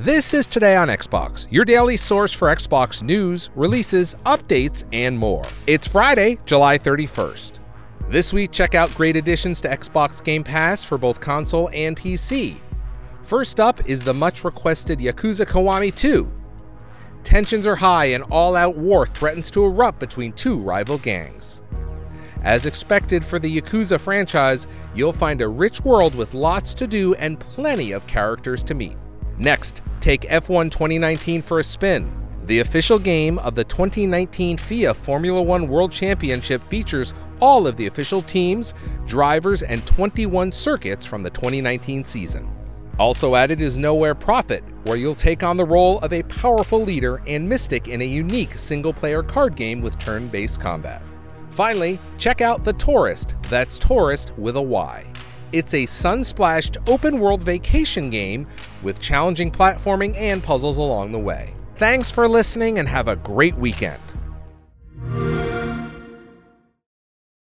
This is Today on Xbox, your daily source for Xbox news, releases, updates, and more. It's Friday, July 31st. This week, check out great additions to Xbox Game Pass for both console and PC. First up is the much requested Yakuza Kiwami 2. Tensions are high and all out war threatens to erupt between two rival gangs. As expected for the Yakuza franchise, you'll find a rich world with lots to do and plenty of characters to meet. Next, take F1 2019 for a spin. The official game of the 2019 FIA Formula One World Championship features all of the official teams, drivers, and 21 circuits from the 2019 season. Also added is Nowhere Prophet, where you'll take on the role of a powerful leader and mystic in a unique single player card game with turn based combat. Finally, check out The Touryst, that's Tourist with a Y. It's a sun splashed open world vacation game with challenging platforming and puzzles along the way. Thanks for listening and have a great weekend.